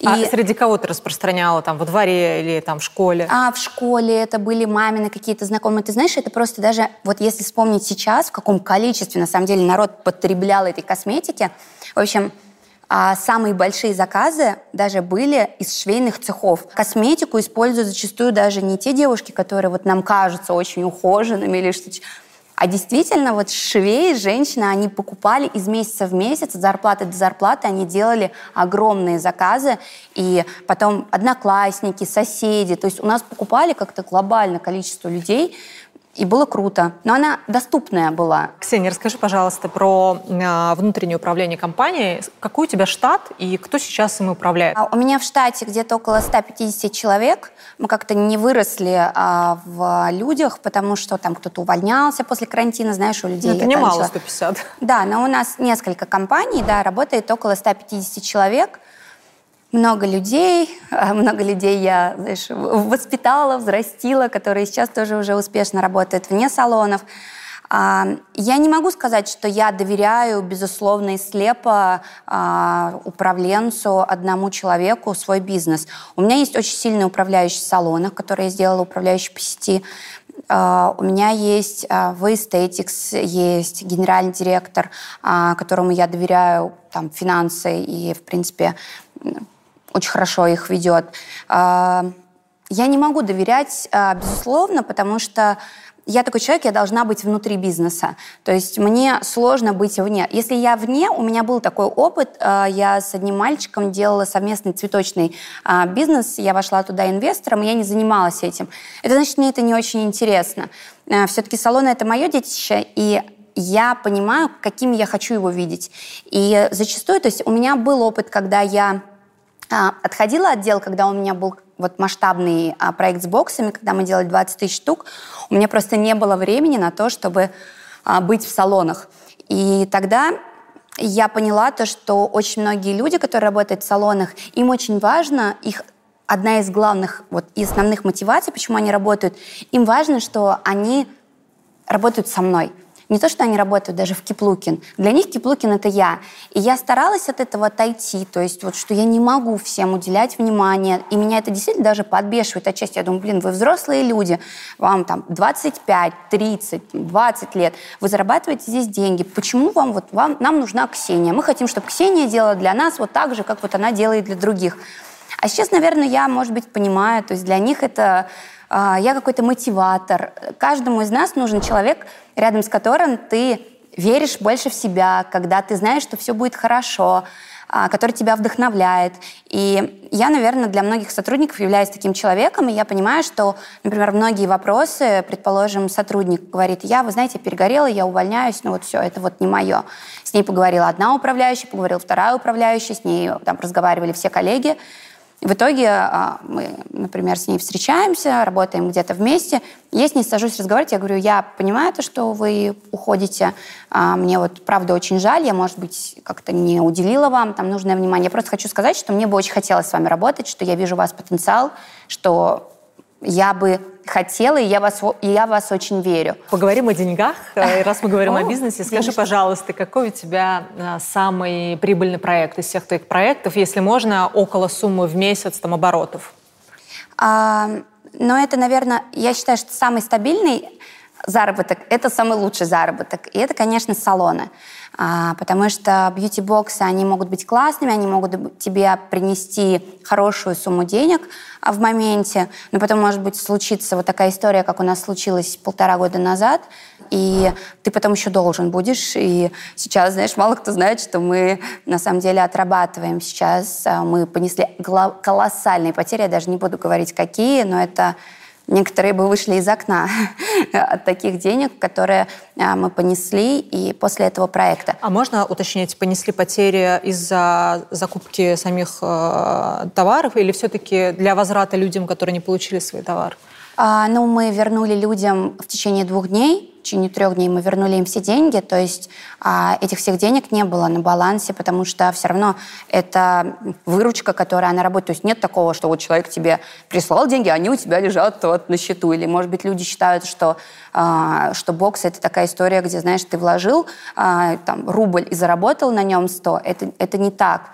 А и... среди кого ты распространяла? Там во дворе или там в школе? А, в школе это были мамины какие-то знакомые. Ты знаешь, это просто даже, вот если вспомнить сейчас, в каком количестве, на самом деле, народ потреблял этой косметики. В общем, а самые большие заказы даже были из швейных цехов. Косметику используют зачастую даже не те девушки, которые вот нам кажутся очень ухоженными или что-то, а действительно, вот швеи, женщины, они покупали из месяца в месяц, зарплаты до зарплаты, они делали огромные заказы, и потом одноклассники, соседи, то есть у нас покупали как-то глобально количество людей, и было круто. Но она доступная была. Ксения, расскажи, пожалуйста, про э, внутреннее управление компанией. Какой у тебя штат и кто сейчас им управляет? А у меня в штате где-то около 150 человек. Мы как-то не выросли а, в людях, потому что там кто-то увольнялся после карантина, знаешь, у людей. Ну, это немало, 150. Да, но у нас несколько компаний, да, работает около 150 человек много людей, а, много людей я, знаешь, воспитала, взрастила, которые сейчас тоже уже успешно работают вне салонов. А, я не могу сказать, что я доверяю, безусловно, и слепо а, управленцу, одному человеку свой бизнес. У меня есть очень сильный управляющий в который я сделала, управляющий по сети. У меня есть в Aesthetics есть генеральный директор, которому я доверяю там, финансы и, в принципе, очень хорошо их ведет. А, я не могу доверять, а, безусловно, потому что я такой человек, я должна быть внутри бизнеса. То есть мне сложно быть вне. Если я вне, у меня был такой опыт. А, я с одним мальчиком делала совместный цветочный бизнес. Я вошла туда инвестором, я не занималась этим. Это значит, мне это не очень интересно. Все-таки салоны — это мое детище, и я понимаю, каким я хочу его видеть. И зачастую, то есть у меня был опыт, когда я отходила от дел, когда у меня был вот масштабный а, проект с боксами, когда мы делали 20 тысяч штук, у меня просто не было времени на то, чтобы а, быть в салонах. И тогда я поняла то, что очень многие люди, которые работают в салонах, им очень важно, их одна из главных вот, и основных мотиваций, почему они работают, им важно, что они работают со мной. Не то, что они работают даже в Киплукин. Для них Киплукин — это я. И я старалась от этого отойти. То есть вот что я не могу всем уделять внимание. И меня это действительно даже подбешивает отчасти. Я думаю, блин, вы взрослые люди. Вам там 25, 30, 20 лет. Вы зарабатываете здесь деньги. Почему вам вот вам, нам нужна Ксения? Мы хотим, чтобы Ксения делала для нас вот так же, как вот она делает для других. А сейчас, наверное, я, может быть, понимаю, то есть для них это я какой-то мотиватор. Каждому из нас нужен человек, рядом с которым ты веришь больше в себя, когда ты знаешь, что все будет хорошо, а, который тебя вдохновляет. И я, наверное, для многих сотрудников являюсь таким человеком, и я понимаю, что, например, многие вопросы, предположим, сотрудник говорит, я, вы знаете, перегорела, я увольняюсь, ну вот все, это вот не мое. С ней поговорила одна управляющая, поговорила вторая управляющая, с ней там разговаривали все коллеги. В итоге а, мы, например, с ней встречаемся, работаем где-то вместе. Я с ней сажусь разговаривать, я говорю, я понимаю то, что вы уходите, а, мне вот правда очень жаль, я, может быть, как-то не уделила вам там нужное внимание. Я просто хочу сказать, что мне бы очень хотелось с вами работать, что я вижу у вас потенциал, что я бы хотела, и я, вас, и я вас очень верю. Поговорим о деньгах. Э, раз мы говорим о бизнесе, скажи, пожалуйста, какой у тебя э, самый прибыльный проект из всех твоих проектов, если можно, около суммы в месяц там, оборотов? А, но это, наверное, я считаю, что самый стабильный заработок – это самый лучший заработок. И это, конечно, салоны. А, потому что бьюти-боксы, они могут быть классными, они могут тебе принести хорошую сумму денег а, в моменте, но потом, может быть, случится вот такая история, как у нас случилось полтора года назад, и ты потом еще должен будешь. И сейчас, знаешь, мало кто знает, что мы на самом деле отрабатываем сейчас. А, мы понесли колоссальные потери, я даже не буду говорить, какие, но это Некоторые бы вышли из окна от таких денег, которые а, мы понесли и после этого проекта. А можно уточнить, понесли потери из-за закупки самих э, товаров или все-таки для возврата людям, которые не получили свои товары? А, ну, мы вернули людям в течение двух дней в течение трех дней мы вернули им все деньги, то есть а, этих всех денег не было на балансе, потому что все равно это выручка, которая на работе. То есть нет такого, что вот человек тебе прислал деньги, они у тебя лежат вот на счету. Или, может быть, люди считают, что, а, что бокс — это такая история, где, знаешь, ты вложил а, там, рубль и заработал на нем 100. Это, это не так.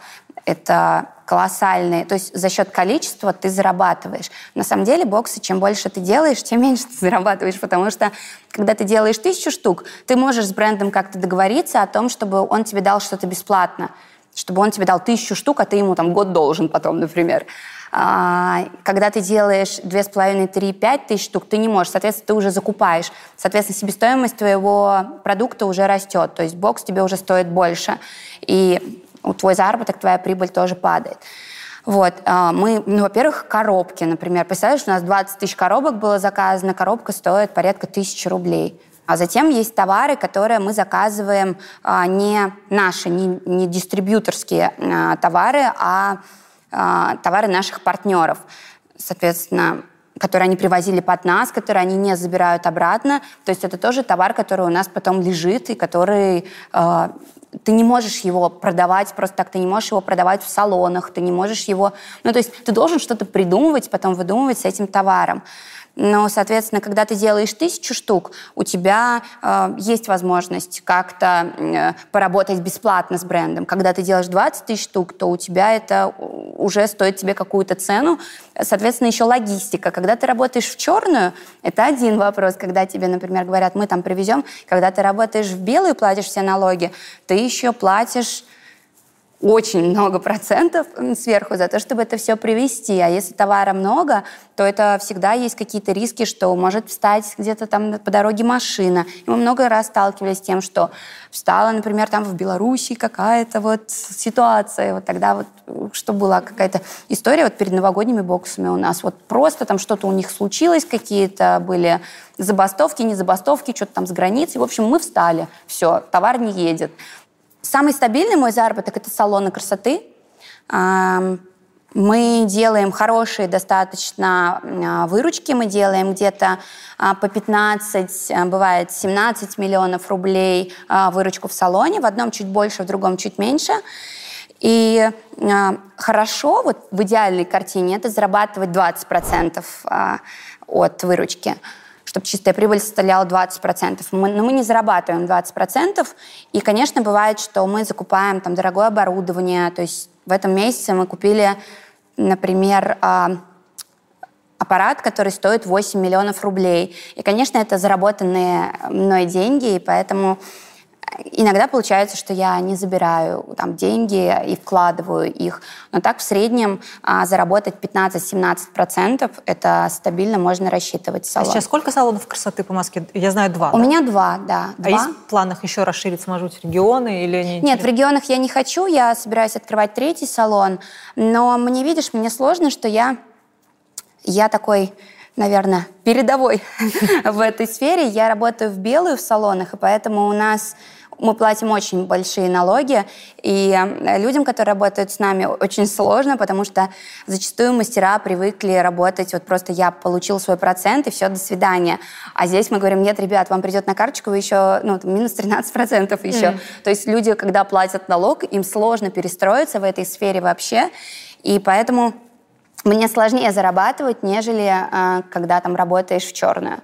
Это колоссальные. То есть за счет количества ты зарабатываешь. На самом деле боксы, чем больше ты делаешь, тем меньше ты зарабатываешь, потому что когда ты делаешь тысячу штук, ты можешь с брендом как-то договориться о том, чтобы он тебе дал что-то бесплатно, чтобы он тебе дал тысячу штук, а ты ему там год должен потом, например. А, когда ты делаешь две с половиной, три, пять тысяч штук, ты не можешь. Соответственно, ты уже закупаешь. Соответственно, себестоимость твоего продукта уже растет. То есть бокс тебе уже стоит больше. И твой заработок, твоя прибыль тоже падает. Вот, а, мы, ну, во-первых, коробки, например. Представляешь, у нас 20 тысяч коробок было заказано, коробка стоит порядка тысячи рублей. А затем есть товары, которые мы заказываем а, не наши, не, не дистрибьюторские а, товары, а, товары наших партнеров. Соответственно, которые они привозили под нас, которые они не забирают обратно. То есть это тоже товар, который у нас потом лежит и который ты не можешь его продавать просто так, ты не можешь его продавать в салонах, ты не можешь его... Ну, то есть ты должен что-то придумывать, потом выдумывать с этим товаром. Но, соответственно, когда ты делаешь тысячу штук, у тебя э, есть возможность как-то э, поработать бесплатно с брендом. Когда ты делаешь 20 тысяч штук, то у тебя это уже стоит тебе какую-то цену. Соответственно, еще логистика. Когда ты работаешь в черную, это один вопрос. Когда тебе, например, говорят, мы там привезем. Когда ты работаешь в белую, платишь все налоги, ты еще платишь очень много процентов сверху за то, чтобы это все привезти. А если товара много, то это всегда есть какие-то риски, что может встать где-то там по дороге машина. И мы много раз сталкивались с тем, что встала, например, там в Беларуси какая-то вот ситуация. Вот тогда вот что была какая-то история вот перед новогодними боксами у нас. Вот просто там что-то у них случилось, какие-то были забастовки, не забастовки, что-то там с границей. В общем, мы встали, все, товар не едет. Самый стабильный мой заработок – это салоны красоты. Мы делаем хорошие достаточно а, выручки, мы делаем где-то а, по 15, а, бывает 17 миллионов рублей выручку в салоне, в одном чуть больше, в другом чуть меньше. И хорошо, вот в идеальной картине, это зарабатывать 20% от выручки чтобы чистая прибыль составляла 20%. Мы, но мы не зарабатываем 20%. И, конечно, бывает, что мы закупаем там дорогое оборудование. То есть в этом месяце мы купили, например, а, аппарат, который стоит 8 миллионов рублей. И, конечно, это заработанные мной деньги, и поэтому Иногда получается, что я не забираю там, деньги и вкладываю их. Но так в среднем а, заработать 15-17% это стабильно можно рассчитывать в А сейчас сколько салонов красоты по Москве? Я знаю два. У да? меня два, да. А два. есть в планах еще расшириться, может быть, регионы или не? Нет, в регионах я не хочу. Я собираюсь открывать третий салон. Но мне, видишь, мне сложно, что я, я такой наверное, передовой в этой сфере. Я работаю в белую в салонах, и поэтому у нас мы платим очень большие налоги, и э, людям, которые работают с нами, очень сложно, потому что зачастую мастера привыкли работать, вот просто я получил свой процент, и все, до свидания. А здесь мы говорим, нет, ребят, вам придет на карточку, еще, ну, минус 13 процентов еще. Mm. То есть люди, когда платят налог, им сложно перестроиться в этой сфере вообще, и поэтому мне сложнее зарабатывать, нежели э, когда там работаешь в черную.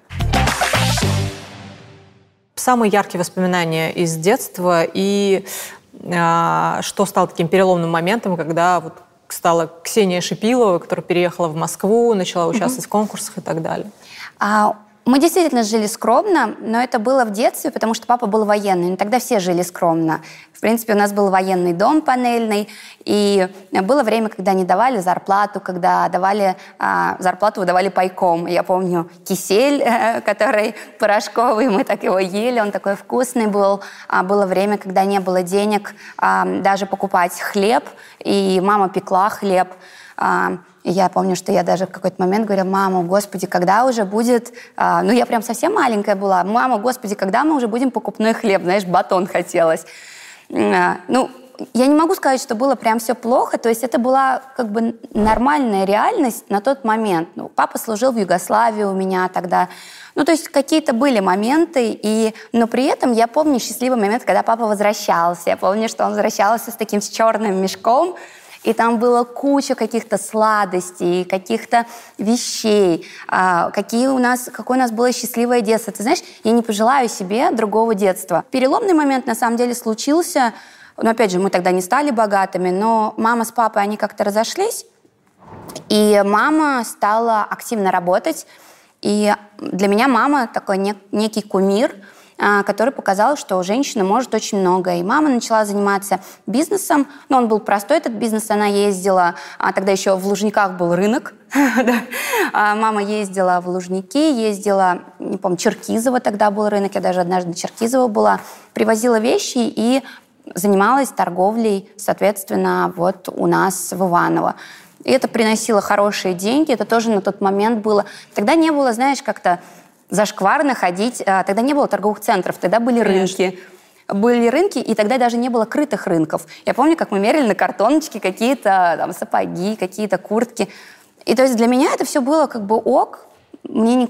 Самые яркие воспоминания из детства и э, что стало таким переломным моментом, когда вот стала Ксения Шипилова, которая переехала в Москву, начала участвовать mm-hmm. в конкурсах и так далее? А, мы действительно жили скромно, но это было в детстве, потому что папа был военный. Но тогда все жили скромно. В принципе, у нас был военный дом панельный, и было время, когда не давали зарплату, когда давали а, зарплату выдавали пайком. Я помню кисель, который порошковый, мы так его ели, он такой вкусный был. А, было время, когда не было денег а, даже покупать хлеб, и мама пекла хлеб. А, я помню, что я даже в какой-то момент говорила, мама, господи, когда уже будет... А, ну, я прям совсем маленькая была. Мама, господи, когда мы уже будем покупной хлеб? Знаешь, батон хотелось. А, ну, я не могу сказать, что было прям все плохо, то есть это была как бы нормальная реальность на тот момент. Ну, папа служил в Югославии у меня тогда. Ну, то есть какие-то были моменты, и, но при этом я помню счастливый момент, когда папа возвращался. Я помню, что он возвращался с таким с черным мешком, и там было куча каких-то сладостей, каких-то вещей, а, какие у нас, какое у нас было счастливое детство. Ты знаешь, я не пожелаю себе другого детства. Переломный момент на самом деле случился, но опять же, мы тогда не стали богатыми, но мама с папой, они как-то разошлись, и мама стала активно работать, и для меня мама такой нек- некий кумир – который показал, что женщина может очень много. И мама начала заниматься бизнесом, но он был простой, этот бизнес, она ездила, а тогда еще в Лужниках был рынок, а мама ездила в Лужники, ездила, не помню, Черкизово тогда был рынок, я даже однажды на Черкизово была, привозила вещи и занималась торговлей, соответственно, вот у нас в Иваново. И это приносило хорошие деньги, это тоже на тот момент было. Тогда не было, знаешь, как-то зашкварно ходить. А, тогда не было торговых центров, тогда были Конечно. рынки. Были рынки, и тогда даже не было крытых рынков. Я помню, как мы мерили на картоночке какие-то там сапоги, какие-то куртки. И то есть для меня это все было как бы ок. Мне не,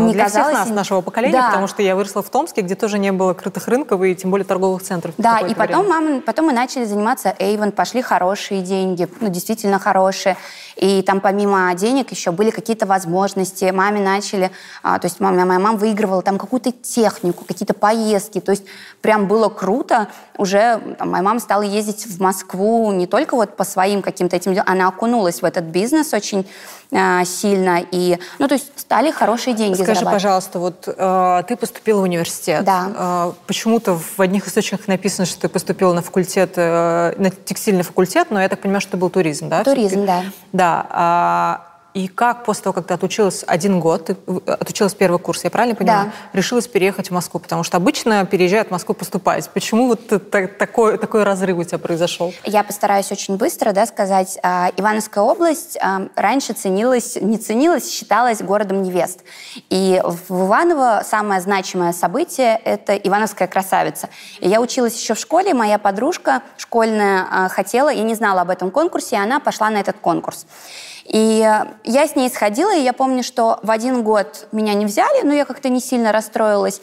ну, не для казалось... всех нас, нашего поколения, да. потому что я выросла в Томске, где тоже не было крытых рынков и тем более торговых центров. Да, и потом, мама, потом мы начали заниматься Avon, пошли хорошие деньги, ну, действительно хорошие. И там помимо денег еще были какие-то возможности. Маме начали, а, то есть мама, моя мама выигрывала там какую-то технику, какие-то поездки. То есть прям было круто. Уже там, моя мама стала ездить в Москву не только вот по своим каким-то этим делам, она окунулась в этот бизнес очень э, сильно. И, ну, то есть стали хорошие деньги Скажи, пожалуйста, вот э, ты поступила в университет. Да. Э, почему-то в одних источниках написано, что ты поступила на факультет, э, на текстильный факультет, но я так понимаю, что это был туризм, да? Туризм, да. Да, да. А, и как после того, как ты отучилась один год, ты отучилась первый курс, я правильно понимаю, да. решилась переехать в Москву? Потому что обычно переезжают в Москву поступать. Почему вот такой, такой разрыв у тебя произошел? Я постараюсь очень быстро да, сказать. А, Ивановская область а, раньше ценилась, не ценилась, считалась городом невест. И в Иваново самое значимое событие – это Ивановская красавица. И я училась еще в школе, моя подружка школьная хотела, я не знала об этом конкурсе, и она пошла на этот конкурс. И я с ней сходила, и я помню, что в один год меня не взяли, но я как-то не сильно расстроилась.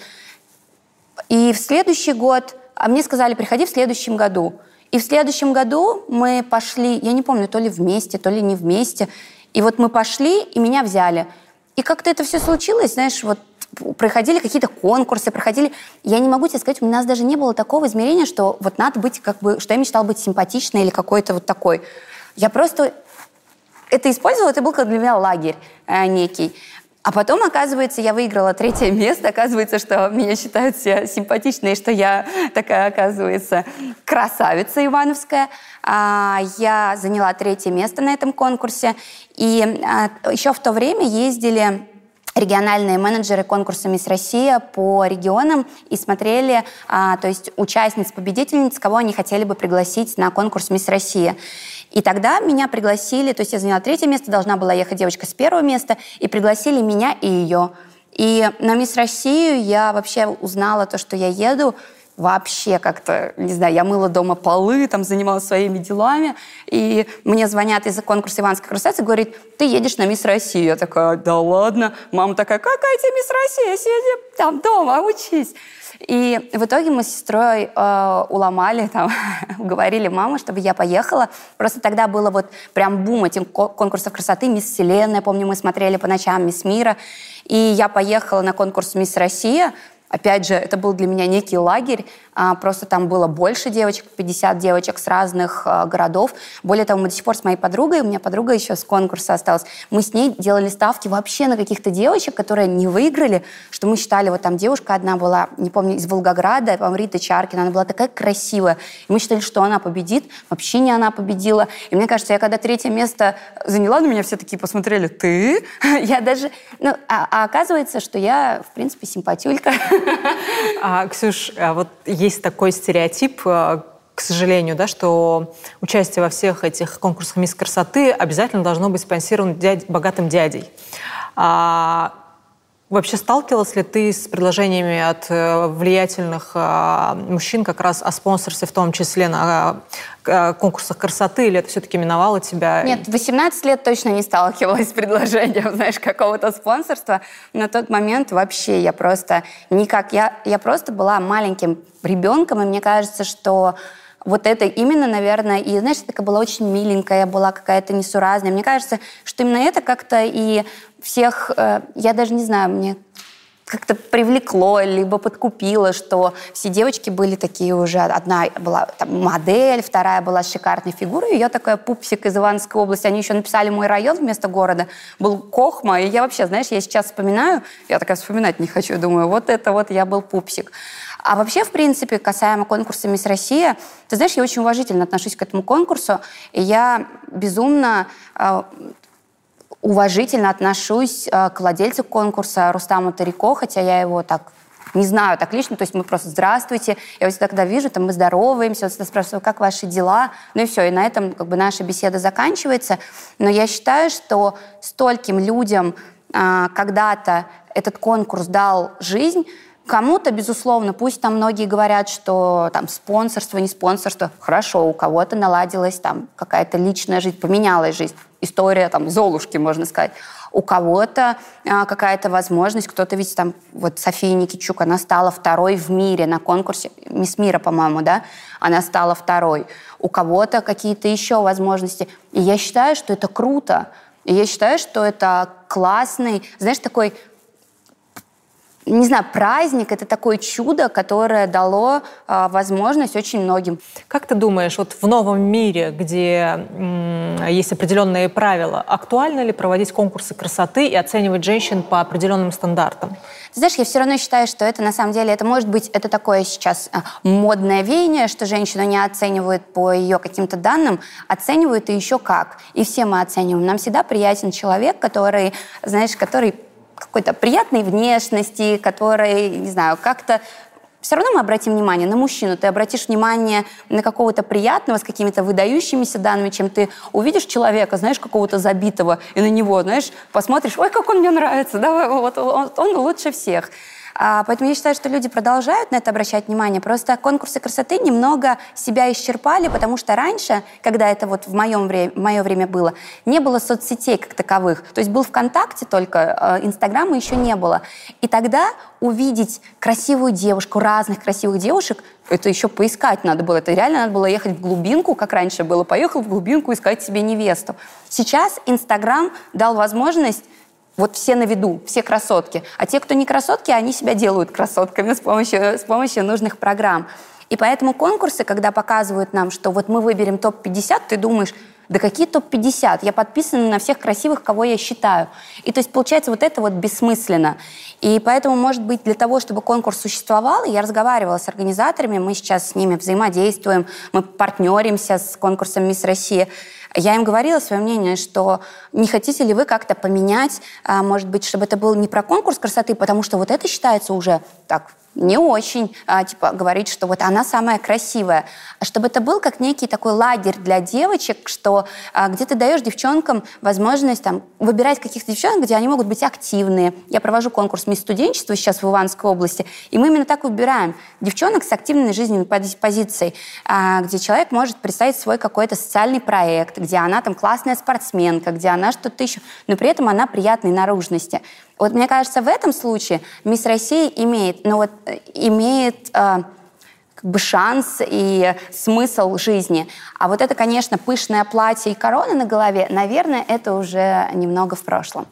И в следующий год, а мне сказали, приходи в следующем году. И в следующем году мы пошли, я не помню, то ли вместе, то ли не вместе. И вот мы пошли, и меня взяли. И как-то это все случилось, знаешь, вот проходили какие-то конкурсы, проходили... Я не могу тебе сказать, у нас даже не было такого измерения, что вот надо быть как бы... Что я мечтала быть симпатичной или какой-то вот такой. Я просто это использовала, это был для меня лагерь э, некий. А потом, оказывается, я выиграла третье место. Оказывается, что меня считают все симпатичные, что я такая, оказывается, красавица ивановская. А, я заняла третье место на этом конкурсе. И а, еще в то время ездили региональные менеджеры конкурса «Мисс Россия» по регионам и смотрели, а, то есть участниц, победительниц, кого они хотели бы пригласить на конкурс «Мисс Россия». И тогда меня пригласили, то есть я заняла третье место, должна была ехать девочка с первого места, и пригласили меня и ее. И на «Мисс Россию» я вообще узнала то, что я еду вообще как-то, не знаю, я мыла дома полы, там занималась своими делами, и мне звонят из-за конкурса «Иванская красавица» и говорят, ты едешь на Мисс Россию. Я такая, да ладно. Мама такая, какая тебе Мисс Россия? Сиди там дома, учись. И в итоге мы с сестрой э, уломали, там, уговорили маму, чтобы я поехала. Просто тогда было вот прям бум этих конкурсов красоты. Мисс Вселенная, помню, мы смотрели по ночам, Мисс Мира. И я поехала на конкурс Мисс Россия. Опять же, это был для меня некий лагерь, а, просто там было больше девочек, 50 девочек с разных а, городов. Более того, мы до сих пор с моей подругой, у меня подруга еще с конкурса осталась, мы с ней делали ставки вообще на каких-то девочек, которые не выиграли, что мы считали, вот там девушка одна была, не помню, из Волгограда, по Рита Чаркина, она была такая красивая, и мы считали, что она победит, вообще не она победила. И мне кажется, я когда третье место заняла, на меня все такие посмотрели, ты? Я даже, ну, а, а оказывается, что я, в принципе, симпатюлька. А, Ксюш, а вот есть такой стереотип, э, к сожалению, да, что участие во всех этих конкурсах «Мисс красоты» обязательно должно быть спонсировано дядь, богатым дядей. А, Вообще сталкивалась ли ты с предложениями от э, влиятельных э, мужчин как раз о спонсорстве, в том числе на э, конкурсах красоты, или это все-таки миновало тебя? Нет, 18 лет точно не сталкивалась с предложением, знаешь, какого-то спонсорства. На тот момент вообще я просто никак... Я, я просто была маленьким ребенком, и мне кажется, что вот это именно, наверное, и, знаешь, такая была очень миленькая, была какая-то несуразная. Мне кажется, что именно это как-то и всех, э, я даже не знаю, мне как-то привлекло, либо подкупило, что все девочки были такие уже. Одна была там, модель, вторая была с шикарной фигурой. И я такая пупсик из Ивановской области. Они еще написали мой район вместо города. Был Кохма. И я вообще, знаешь, я сейчас вспоминаю, я такая вспоминать не хочу. Думаю, вот это вот я был пупсик. А вообще, в принципе, касаемо конкурса «Мисс Россия», ты знаешь, я очень уважительно отношусь к этому конкурсу. И я безумно э, уважительно отношусь э, к владельцу конкурса Рустаму Тарико, хотя я его так не знаю так лично, то есть мы просто «здравствуйте», я вот всегда, когда вижу, там мы здороваемся, вот спрашиваю, как ваши дела, ну и все, и на этом как бы наша беседа заканчивается. Но я считаю, что стольким людям а, когда-то этот конкурс дал жизнь, Кому-то, безусловно, пусть там многие говорят, что там спонсорство, не спонсорство, хорошо, у кого-то наладилась там какая-то личная жизнь, поменялась жизнь, история там Золушки, можно сказать. У кого-то а, какая-то возможность, кто-то ведь там, вот София Никичук, она стала второй в мире на конкурсе, Мисс Мира, по-моему, да, она стала второй. У кого-то какие-то еще возможности. И я считаю, что это круто. И я считаю, что это классный, знаешь, такой не знаю, праздник — это такое чудо, которое дало э, возможность очень многим. Как ты думаешь, вот в новом мире, где м, есть определенные правила, актуально ли проводить конкурсы красоты и оценивать женщин по определенным стандартам? Ты знаешь, я все равно считаю, что это на самом деле, это может быть, это такое сейчас а, модное веяние, что женщину не оценивают по ее каким-то данным, оценивают и еще как. И все мы оцениваем. Нам всегда приятен человек, который, знаешь, который какой-то приятной внешности, который, не знаю, как-то все равно мы обратим внимание на мужчину. Ты обратишь внимание на какого-то приятного с какими-то выдающимися данными, чем ты увидишь человека, знаешь, какого-то забитого, и на него, знаешь, посмотришь, ой, как он мне нравится, да, вот он, он лучше всех. А, поэтому я считаю, что люди продолжают на это обращать внимание. Просто конкурсы красоты немного себя исчерпали, потому что раньше, когда это вот в, моем время, в мое время было, не было соцсетей как таковых. То есть был ВКонтакте только, а, Инстаграма еще не было. И тогда увидеть красивую девушку, разных красивых девушек, это еще поискать надо было. Это реально надо было ехать в глубинку, как раньше было. Поехал в глубинку искать себе невесту. Сейчас Инстаграм дал возможность вот все на виду, все красотки. А те, кто не красотки, они себя делают красотками с помощью, с помощью нужных программ. И поэтому конкурсы, когда показывают нам, что вот мы выберем топ-50, ты думаешь, да какие топ-50? Я подписана на всех красивых, кого я считаю. И то есть получается вот это вот бессмысленно. И поэтому, может быть, для того, чтобы конкурс существовал, я разговаривала с организаторами, мы сейчас с ними взаимодействуем, мы партнеримся с конкурсом «Мисс Россия», я им говорила свое мнение, что не хотите ли вы как-то поменять, а, может быть, чтобы это был не про конкурс красоты, потому что вот это считается уже так не очень, а, типа, говорить, что вот она самая красивая, а чтобы это был как некий такой лагерь для девочек, что а, где ты даешь девчонкам возможность там выбирать каких-то девчонок, где они могут быть активные. Я провожу конкурс «Мисс студенчества» сейчас в Иванской области, и мы именно так выбираем девчонок с активной жизненной позицией, а, где человек может представить свой какой-то социальный проект, где она там классная спортсменка, где она что-то еще, но при этом она приятной наружности. Вот мне кажется, в этом случае Мисс Россия имеет, ну вот, э, имеет э, как бы шанс и смысл жизни. А вот это, конечно, пышное платье и корона на голове, наверное, это уже немного в прошлом.